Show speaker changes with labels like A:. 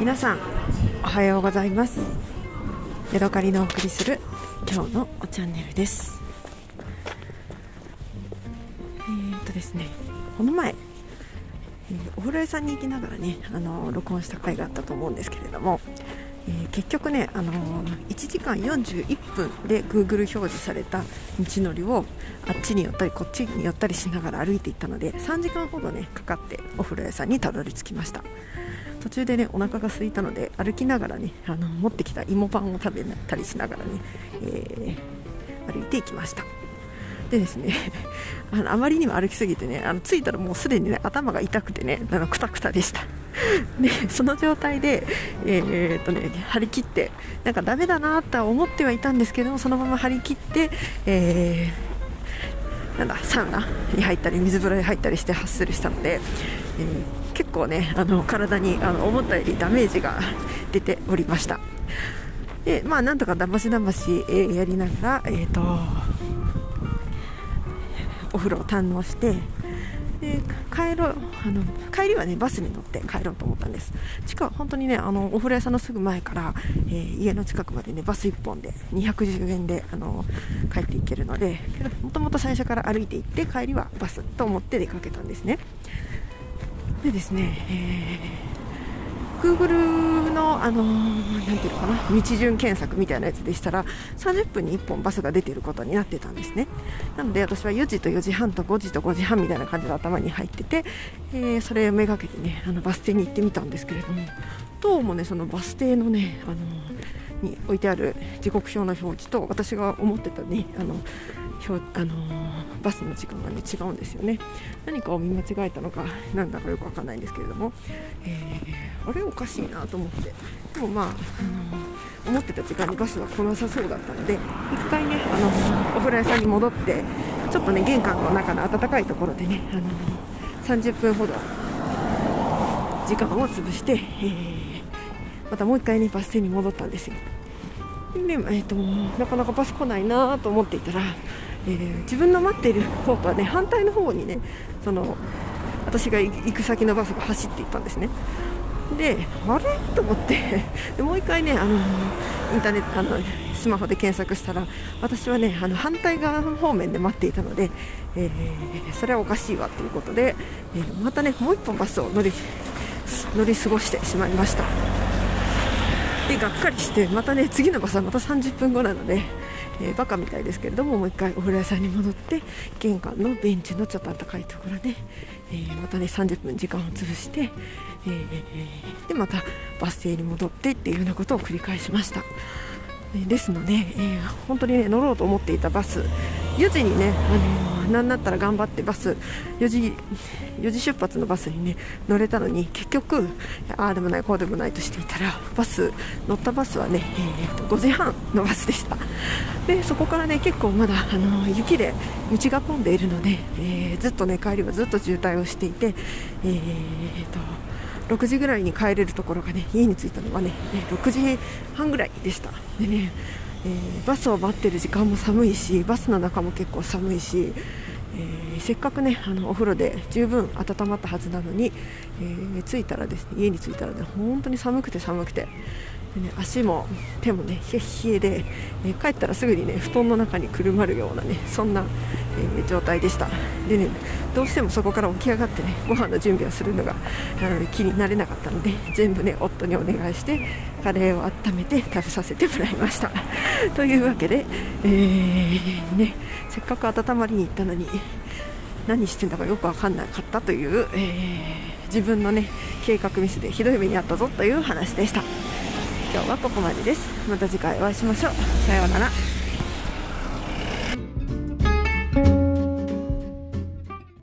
A: 皆さんおはようございます。ヤドカリのお送りする今日のチャンネルです。えー、っとですねこの前、え、お風呂屋さんに行きながらねあの録音した回があったと思うんですけれどもえー、結局ね、あの、1時間41分で Google 表示された道のりをあっちに寄ったりこっちに寄ったりしながら歩いていったので3時間ほどねかかってお風呂屋さんにたどり着きました。途中でねお腹が空いたので歩きながらねあの持ってきた芋パンを食べたりしながらね、えー、歩いていきました。でですね あのあまりにも歩きすぎてねあの着いたらもうすでにね頭が痛くてねあのくたくたでした。でその状態で、えー、っとね、張り切ってなんかダメだなとは思ってはいたんですけどもそのまま張り切って、えー、なんだサウナに入ったり水風呂に入ったりしてハッスルしたので、えー、結構ねあの体にあの思ったよりダメージが出ておりました。でまあなんとかだましだまし、えー、やりながら、えーとお風呂を堪能してで帰ろあの帰りはねバスに乗って帰ろうと思ったんです。近く本当にねあのお風呂屋さんのすぐ前から、えー、家の近くまでねバス1本で210円であの帰っていけるのでもともと最初から歩いて行って帰りはバスと思って出かけたんですね。でですね、えー Google の、あのー、ていうのかな道順検索みたいなやつでしたら30分に1本バスが出ていることになってたんですね。なので私は4時と4時半と5時と5時半みたいな感じで頭に入ってて、えー、それをめがけてねあのバス停に行ってみたんですけれどもどうもねそのバス停のね、あの、に置いてある時刻表の表示と私が思ってたねあのあの、バスの時間が、ね、違うんですよね。何かを見間違えたのかなんだかよくわかんないんですけれども、えー、あれおかしいなと思って。でもまあ、あの、思ってた時間にバスは来なさそうだったので1回ね、あのお風呂屋さんに戻ってちょっとね玄関の中の暖かいところでね、あの30分ほど時間を潰して、えー、またもう1回ねバス停に戻ったんですよ。で、えーとなかなかバス来ないなと思っていたらえー、自分の待っている方とはね反対の方にねその私が行く先のバスが走っていったんですね。であれ？と思って。でもう一回ねあのインターネットあのスマホで検索したら私はねあの反対側方面で待っていたので、えー、それはおかしいわということで、えー、またねもう1本バスを乗り乗り過ごしてしまいました。でがっかりしてまたね次のバスはまた30分後なのでえー、バカみたいですけれどももう一回お風呂屋さんに戻って玄関のベンチのちょっと暖かいところで、えー、またね30分時間を潰して、え、でまたバス停に戻ってっていうようなことを繰り返しました。ですので、えー、本当にね乗ろうと思っていたバス4時にね、あの、なんだったら頑張ってバス4時 ,4 時出発のバスにね乗れたのに結局ああでもないこうでもないとしていたらバス乗ったバスはね、えー、と5時半のバスでした。でそこからね結構まだ、あの、雪で道が混んでいるので、えずっとね帰りはずっと渋滞をしていてえーと6時ぐらいに帰れるところがね家に着いたのはね6時半ぐらいでした。でね、えー、バスを待ってる時間も寒いしバスの中も結構寒いし、えー、せっかくねあのお風呂で十分温まったはずなのに、えー、着いたらですね家に着いたらね本当に寒くて寒くて。で、ね、足も手もね冷えで、え、帰ったらすぐにね布団の中にくるまるようなねそんな、えー、状態でしたでねどうしてもそこから起き上がってねご飯の準備をするのが気になれなかったので全部ね夫にお願いしてカレーを温めて食べさせてもらいました というわけで、えー、ね、せっかく温まりに行ったのに何してんだかよく分かんなかったという、えー、自分のね計画ミスでひどい目に遭ったぞという話でした。今日はここまでです。また次回お会いしましょう。さようなら。